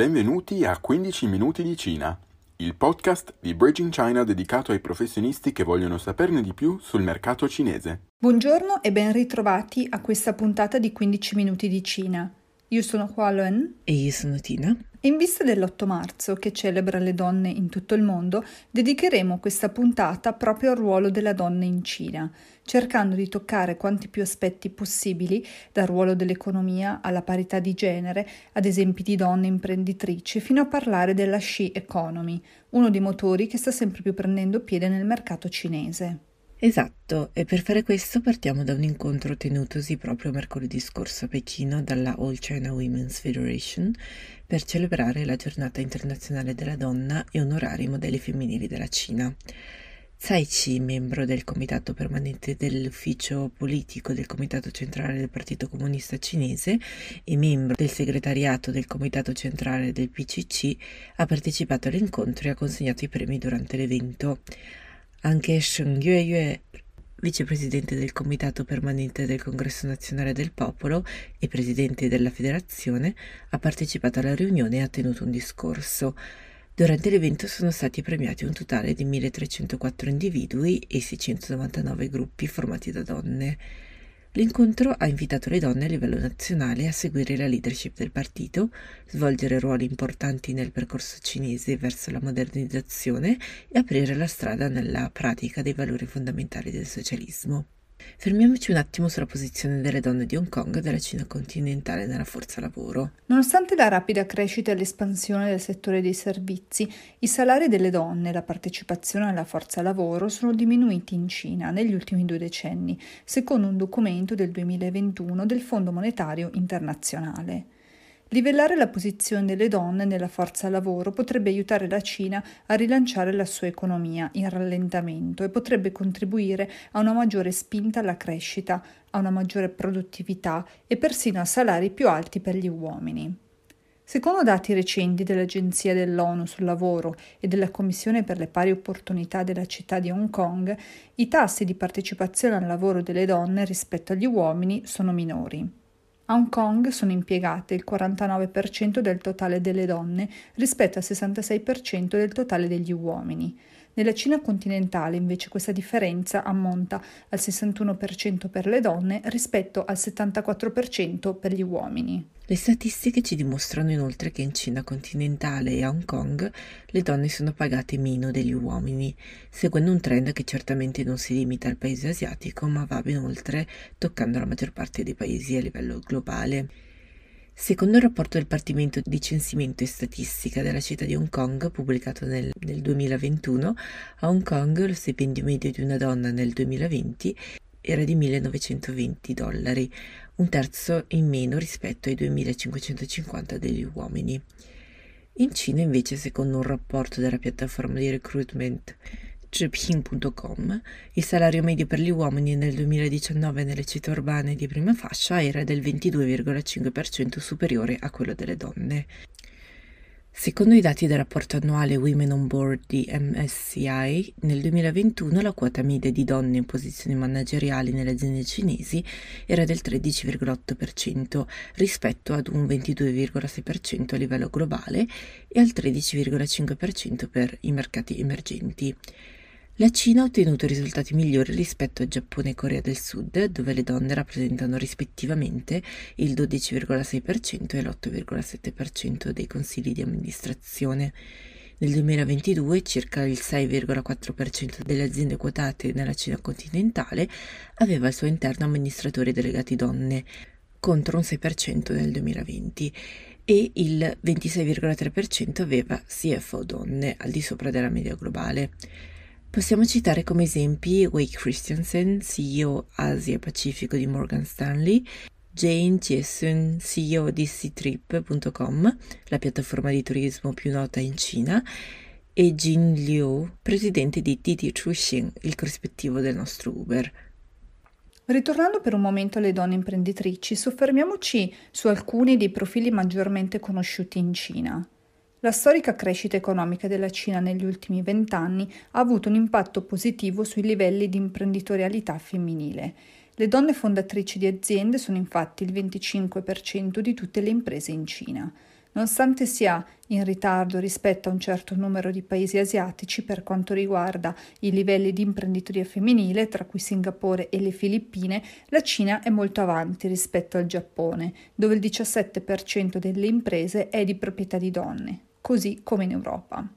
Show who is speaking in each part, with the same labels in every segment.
Speaker 1: Benvenuti a 15 minuti di Cina, il podcast di Bridging China dedicato ai professionisti che vogliono saperne di più sul mercato cinese.
Speaker 2: Buongiorno e ben ritrovati a questa puntata di 15 minuti di Cina. Io sono Hua Luen
Speaker 3: e io sono Tina.
Speaker 2: In vista dell'8 marzo, che celebra le donne in tutto il mondo, dedicheremo questa puntata proprio al ruolo della donna in Cina, cercando di toccare quanti più aspetti possibili, dal ruolo dell'economia alla parità di genere, ad esempi di donne imprenditrici, fino a parlare della Xi Economy, uno dei motori che sta sempre più prendendo piede nel mercato cinese.
Speaker 3: Esatto, e per fare questo partiamo da un incontro tenutosi proprio mercoledì scorso a Pechino dalla All China Women's Federation per celebrare la giornata internazionale della donna e onorare i modelli femminili della Cina. Tsai Chi, membro del comitato permanente dell'ufficio politico del comitato centrale del Partito Comunista Cinese e membro del segretariato del comitato centrale del PCC, ha partecipato all'incontro e ha consegnato i premi durante l'evento. Anche Sheng Yueyue, vicepresidente del Comitato Permanente del Congresso Nazionale del Popolo e presidente della federazione, ha partecipato alla riunione e ha tenuto un discorso. Durante l'evento sono stati premiati un totale di 1304 individui e 699 gruppi formati da donne. L'incontro ha invitato le donne a livello nazionale a seguire la leadership del partito, svolgere ruoli importanti nel percorso cinese verso la modernizzazione e aprire la strada nella pratica dei valori fondamentali del socialismo. Fermiamoci un attimo sulla posizione delle donne di Hong Kong e della Cina continentale nella forza lavoro.
Speaker 2: Nonostante la rapida crescita e l'espansione del settore dei servizi, i salari delle donne e la partecipazione alla forza lavoro sono diminuiti in Cina negli ultimi due decenni, secondo un documento del 2021 del Fondo Monetario Internazionale. Livellare la posizione delle donne nella forza lavoro potrebbe aiutare la Cina a rilanciare la sua economia in rallentamento e potrebbe contribuire a una maggiore spinta alla crescita, a una maggiore produttività e persino a salari più alti per gli uomini. Secondo dati recenti dell'Agenzia dell'ONU sul lavoro e della Commissione per le pari opportunità della città di Hong Kong, i tassi di partecipazione al lavoro delle donne rispetto agli uomini sono minori. A Hong Kong sono impiegate il 49% del totale delle donne rispetto al 66% del totale degli uomini. Nella Cina continentale invece questa differenza ammonta al 61% per le donne rispetto al 74% per gli uomini.
Speaker 3: Le statistiche ci dimostrano inoltre che in Cina continentale e a Hong Kong le donne sono pagate meno degli uomini, seguendo un trend che certamente non si limita al paese asiatico, ma va ben oltre, toccando la maggior parte dei paesi a livello globale. Secondo il rapporto del Dipartimento di Censimento e Statistica della città di Hong Kong, pubblicato nel, nel 2021, a Hong Kong lo stipendio medio di una donna nel 2020 era di 1920 dollari, un terzo in meno rispetto ai 2550 degli uomini. In Cina invece, secondo un rapporto della piattaforma di recruitment Zhipin.com, il salario medio per gli uomini nel 2019 nelle città urbane di prima fascia era del 22,5% superiore a quello delle donne. Secondo i dati del rapporto annuale Women on Board di MSCI, nel 2021 la quota media di donne in posizioni manageriali nelle aziende cinesi era del 13,8% rispetto ad un 22,6% a livello globale e al 13,5% per i mercati emergenti. La Cina ha ottenuto risultati migliori rispetto a Giappone e Corea del Sud, dove le donne rappresentano rispettivamente il 12,6% e l'8,7% dei consigli di amministrazione. Nel 2022 circa il 6,4% delle aziende quotate nella Cina continentale aveva al suo interno amministratori delegati donne, contro un 6% nel 2020 e il 26,3% aveva CFO donne, al di sopra della media globale. Possiamo citare come esempi Wade Christensen, CEO Asia Pacifico di Morgan Stanley, Jane Chiesun, CEO di Ctrip.com, la piattaforma di turismo più nota in Cina, e Jin Liu, presidente di Didi Chuxing, il corrispettivo del nostro Uber.
Speaker 2: Ritornando per un momento alle donne imprenditrici, soffermiamoci su alcuni dei profili maggiormente conosciuti in Cina. La storica crescita economica della Cina negli ultimi vent'anni ha avuto un impatto positivo sui livelli di imprenditorialità femminile. Le donne fondatrici di aziende sono infatti il 25% di tutte le imprese in Cina. Nonostante sia in ritardo rispetto a un certo numero di paesi asiatici per quanto riguarda i livelli di imprenditoria femminile, tra cui Singapore e le Filippine, la Cina è molto avanti rispetto al Giappone, dove il 17% delle imprese è di proprietà di donne, così come in Europa.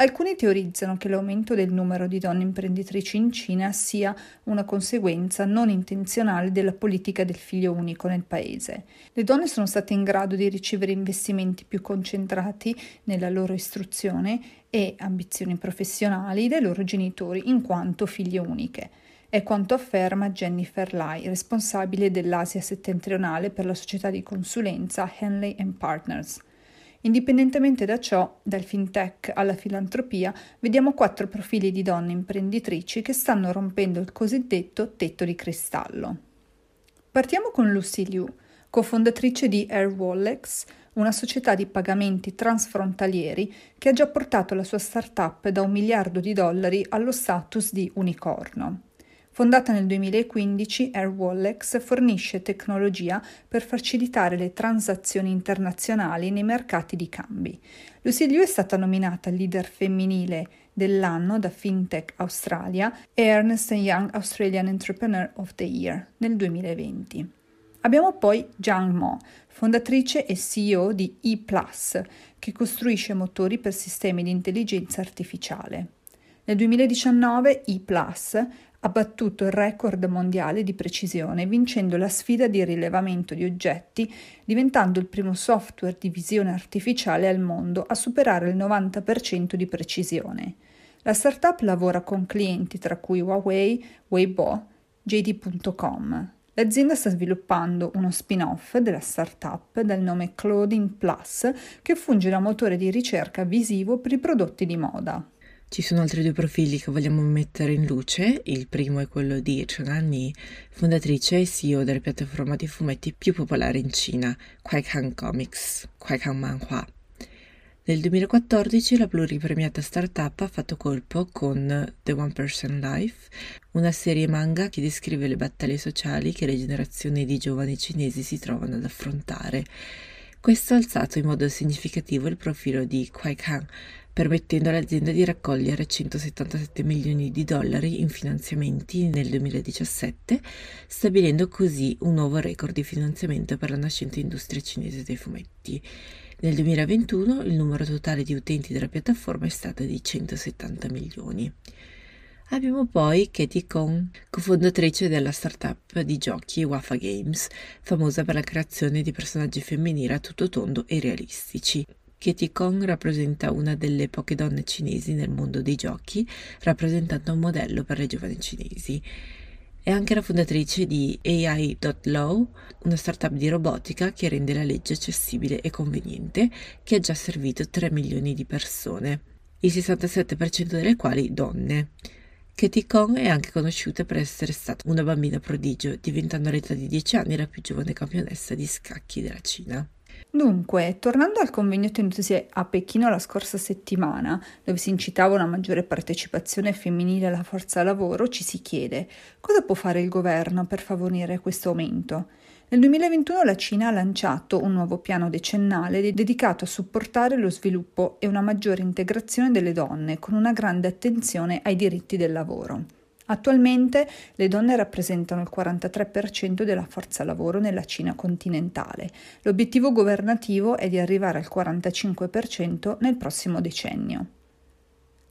Speaker 2: Alcuni teorizzano che l'aumento del numero di donne imprenditrici in Cina sia una conseguenza non intenzionale della politica del figlio unico nel paese. Le donne sono state in grado di ricevere investimenti più concentrati nella loro istruzione e ambizioni professionali dai loro genitori in quanto figlie uniche. È quanto afferma Jennifer Lai, responsabile dell'Asia settentrionale per la società di consulenza Henley Partners. Indipendentemente da ciò, dal fintech alla filantropia, vediamo quattro profili di donne imprenditrici che stanno rompendo il cosiddetto tetto di cristallo. Partiamo con Lucy Liu, cofondatrice di Airwallex, una società di pagamenti transfrontalieri che ha già portato la sua startup da un miliardo di dollari allo status di unicorno. Fondata nel 2015, AirWallex fornisce tecnologia per facilitare le transazioni internazionali nei mercati di cambi. Lucy Liu è stata nominata leader femminile dell'anno da FinTech Australia e Ernest Young Australian Entrepreneur of the Year nel 2020. Abbiamo poi Zhang Mo, fondatrice e CEO di E+, che costruisce motori per sistemi di intelligenza artificiale. Nel 2019 E+, ha battuto il record mondiale di precisione vincendo la sfida di rilevamento di oggetti, diventando il primo software di visione artificiale al mondo a superare il 90% di precisione. La startup lavora con clienti tra cui Huawei, Weibo, JD.com. L'azienda sta sviluppando uno spin-off della startup dal nome Clothing Plus che funge da motore di ricerca visivo per i prodotti di moda.
Speaker 3: Ci sono altri due profili che vogliamo mettere in luce. Il primo è quello di Chen Anni, fondatrice e CEO della piattaforma di fumetti più popolare in Cina, Kuaikan Comics, Kuaikan Manhua. Nel 2014 la pluripremiata startup ha fatto colpo con The One Person Life, una serie manga che descrive le battaglie sociali che le generazioni di giovani cinesi si trovano ad affrontare. Questo ha alzato in modo significativo il profilo di Kuaikan, permettendo all'azienda di raccogliere 177 milioni di dollari in finanziamenti nel 2017, stabilendo così un nuovo record di finanziamento per la nascente industria cinese dei fumetti. Nel 2021 il numero totale di utenti della piattaforma è stato di 170 milioni. Abbiamo poi Katie Kong, cofondatrice della startup di giochi Wafa Games, famosa per la creazione di personaggi femminili a tutto tondo e realistici. Katie Kong rappresenta una delle poche donne cinesi nel mondo dei giochi, rappresentando un modello per le giovani cinesi. È anche la fondatrice di AI.law, una startup di robotica che rende la legge accessibile e conveniente, che ha già servito 3 milioni di persone, il 67% delle quali donne. Katie Kong è anche conosciuta per essere stata una bambina prodigio, diventando all'età di 10 anni la più giovane campionessa di scacchi della Cina.
Speaker 2: Dunque, tornando al convegno tenutosi a Pechino la scorsa settimana, dove si incitava una maggiore partecipazione femminile alla forza lavoro, ci si chiede cosa può fare il governo per favorire questo aumento. Nel 2021 la Cina ha lanciato un nuovo piano decennale dedicato a supportare lo sviluppo e una maggiore integrazione delle donne, con una grande attenzione ai diritti del lavoro. Attualmente le donne rappresentano il 43% della forza lavoro nella Cina continentale. L'obiettivo governativo è di arrivare al 45% nel prossimo decennio.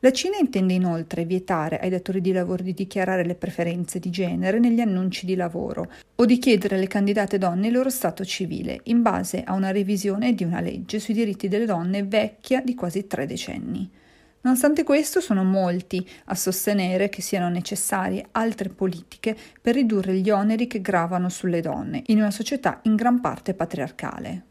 Speaker 2: La Cina intende inoltre vietare ai datori di lavoro di dichiarare le preferenze di genere negli annunci di lavoro o di chiedere alle candidate donne il loro stato civile in base a una revisione di una legge sui diritti delle donne vecchia di quasi tre decenni. Nonostante questo, sono molti a sostenere che siano necessarie altre politiche per ridurre gli oneri che gravano sulle donne in una società in gran parte patriarcale.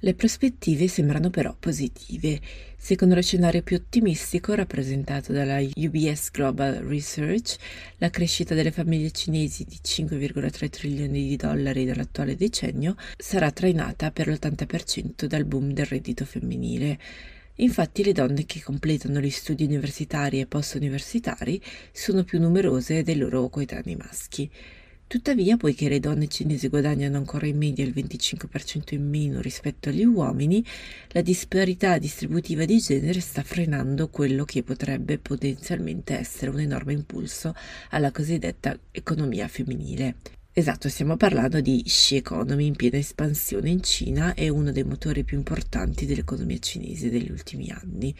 Speaker 3: Le prospettive sembrano però positive. Secondo lo scenario più ottimistico rappresentato dalla UBS Global Research, la crescita delle famiglie cinesi di 5,3 trilioni di dollari nell'attuale decennio sarà trainata per l'80% dal boom del reddito femminile. Infatti le donne che completano gli studi universitari e post-universitari sono più numerose dei loro coetanei maschi. Tuttavia, poiché le donne cinesi guadagnano ancora in media il 25% in meno rispetto agli uomini, la disparità distributiva di genere sta frenando quello che potrebbe potenzialmente essere un enorme impulso alla cosiddetta economia femminile. Esatto, stiamo parlando di Xi Economy in piena espansione in Cina e uno dei motori più importanti dell'economia cinese degli ultimi anni.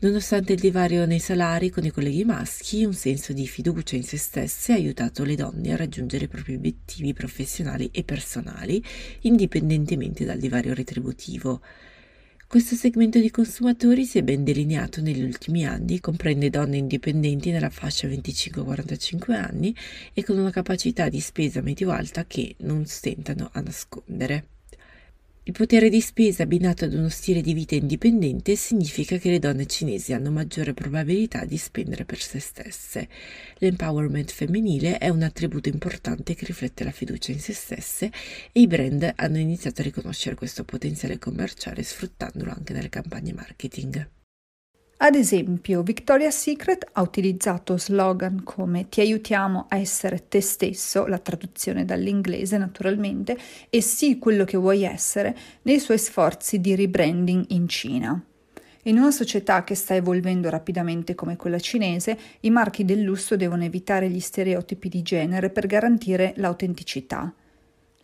Speaker 3: Nonostante il divario nei salari con i colleghi maschi, un senso di fiducia in se stesse ha aiutato le donne a raggiungere i propri obiettivi professionali e personali, indipendentemente dal divario retributivo. Questo segmento di consumatori si è ben delineato negli ultimi anni, comprende donne indipendenti nella fascia 25-45 anni e con una capacità di spesa medio-alta che non stentano a nascondere. Il potere di spesa abbinato ad uno stile di vita indipendente significa che le donne cinesi hanno maggiore probabilità di spendere per se stesse. L'empowerment femminile è un attributo importante che riflette la fiducia in se stesse e i brand hanno iniziato a riconoscere questo potenziale commerciale sfruttandolo anche nelle campagne marketing.
Speaker 2: Ad esempio, Victoria's Secret ha utilizzato slogan come ti aiutiamo a essere te stesso, la traduzione dall'inglese naturalmente, e sii quello che vuoi essere nei suoi sforzi di rebranding in Cina. In una società che sta evolvendo rapidamente come quella cinese, i marchi del lusso devono evitare gli stereotipi di genere per garantire l'autenticità.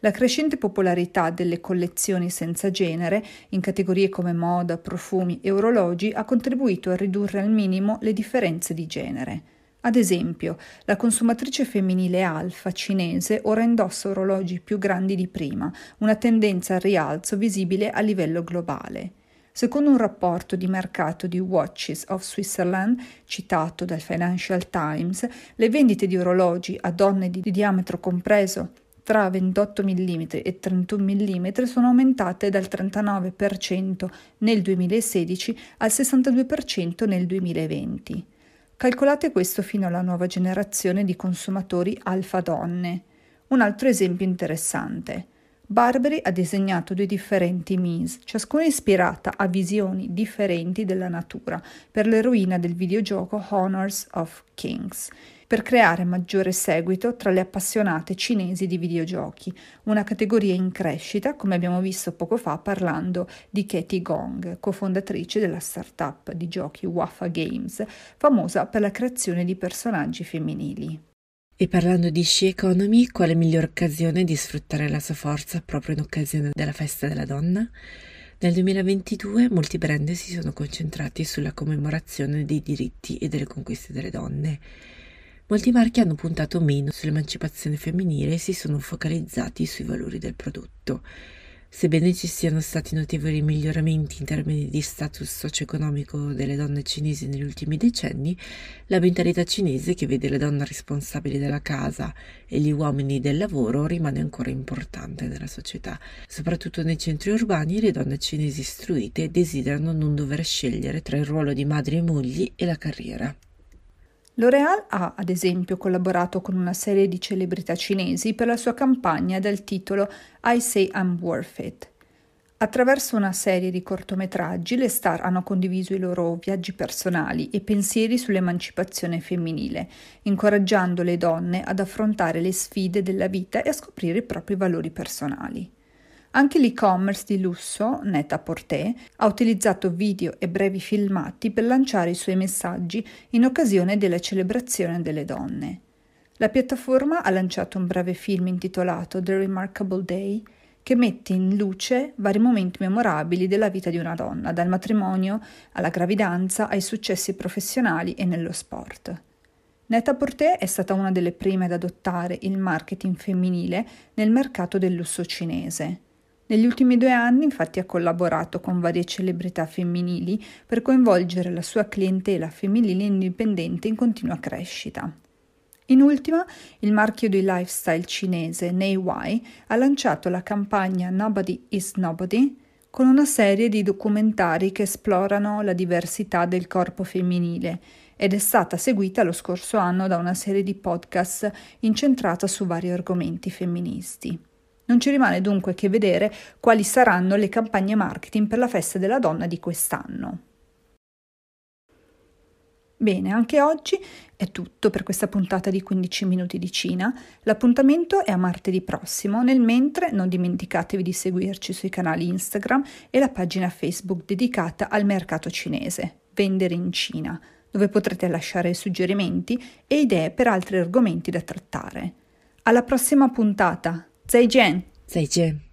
Speaker 2: La crescente popolarità delle collezioni senza genere, in categorie come moda, profumi e orologi, ha contribuito a ridurre al minimo le differenze di genere. Ad esempio, la consumatrice femminile alfa cinese ora indossa orologi più grandi di prima, una tendenza al rialzo visibile a livello globale. Secondo un rapporto di mercato di Watches of Switzerland, citato dal Financial Times, le vendite di orologi a donne di diametro compreso tra 28 mm e 31 mm sono aumentate dal 39% nel 2016 al 62% nel 2020. Calcolate questo fino alla nuova generazione di consumatori alfa donne. Un altro esempio interessante. Barbary ha disegnato due differenti Mies, ciascuna ispirata a visioni differenti della natura, per l'eroina del videogioco Honors of Kings per creare maggiore seguito tra le appassionate cinesi di videogiochi, una categoria in crescita, come abbiamo visto poco fa parlando di Katie Gong, cofondatrice della startup di giochi Wafa Games, famosa per la creazione di personaggi femminili.
Speaker 3: E parlando di sci economy, quale migliore occasione di sfruttare la sua forza proprio in occasione della festa della donna? Nel 2022 molti brand si sono concentrati sulla commemorazione dei diritti e delle conquiste delle donne. Molti marchi hanno puntato meno sull'emancipazione femminile e si sono focalizzati sui valori del prodotto. Sebbene ci siano stati notevoli miglioramenti in termini di status socio-economico delle donne cinesi negli ultimi decenni, la mentalità cinese che vede le donne responsabili della casa e gli uomini del lavoro rimane ancora importante nella società. Soprattutto nei centri urbani le donne cinesi istruite desiderano non dover scegliere tra il ruolo di madri e mogli e la carriera.
Speaker 2: L'Oréal ha, ad esempio, collaborato con una serie di celebrità cinesi per la sua campagna dal titolo I Say I'm Worth It. Attraverso una serie di cortometraggi le star hanno condiviso i loro viaggi personali e pensieri sull'emancipazione femminile, incoraggiando le donne ad affrontare le sfide della vita e a scoprire i propri valori personali. Anche l'e-commerce di lusso, Net-a-Porter, ha utilizzato video e brevi filmati per lanciare i suoi messaggi in occasione della celebrazione delle donne. La piattaforma ha lanciato un breve film intitolato The Remarkable Day che mette in luce vari momenti memorabili della vita di una donna, dal matrimonio alla gravidanza ai successi professionali e nello sport. Net-a-Porter è stata una delle prime ad adottare il marketing femminile nel mercato del lusso cinese. Negli ultimi due anni infatti ha collaborato con varie celebrità femminili per coinvolgere la sua clientela femminile indipendente in continua crescita. In ultima, il marchio di lifestyle cinese Nei Wai ha lanciato la campagna Nobody is Nobody con una serie di documentari che esplorano la diversità del corpo femminile ed è stata seguita lo scorso anno da una serie di podcast incentrata su vari argomenti femministi. Non ci rimane dunque che vedere quali saranno le campagne marketing per la festa della donna di quest'anno. Bene, anche oggi è tutto per questa puntata di 15 minuti di Cina. L'appuntamento è a martedì prossimo, nel mentre non dimenticatevi di seguirci sui canali Instagram e la pagina Facebook dedicata al mercato cinese, Vendere in Cina, dove potrete lasciare suggerimenti e idee per altri argomenti da trattare. Alla prossima puntata. 再
Speaker 3: 见。再见。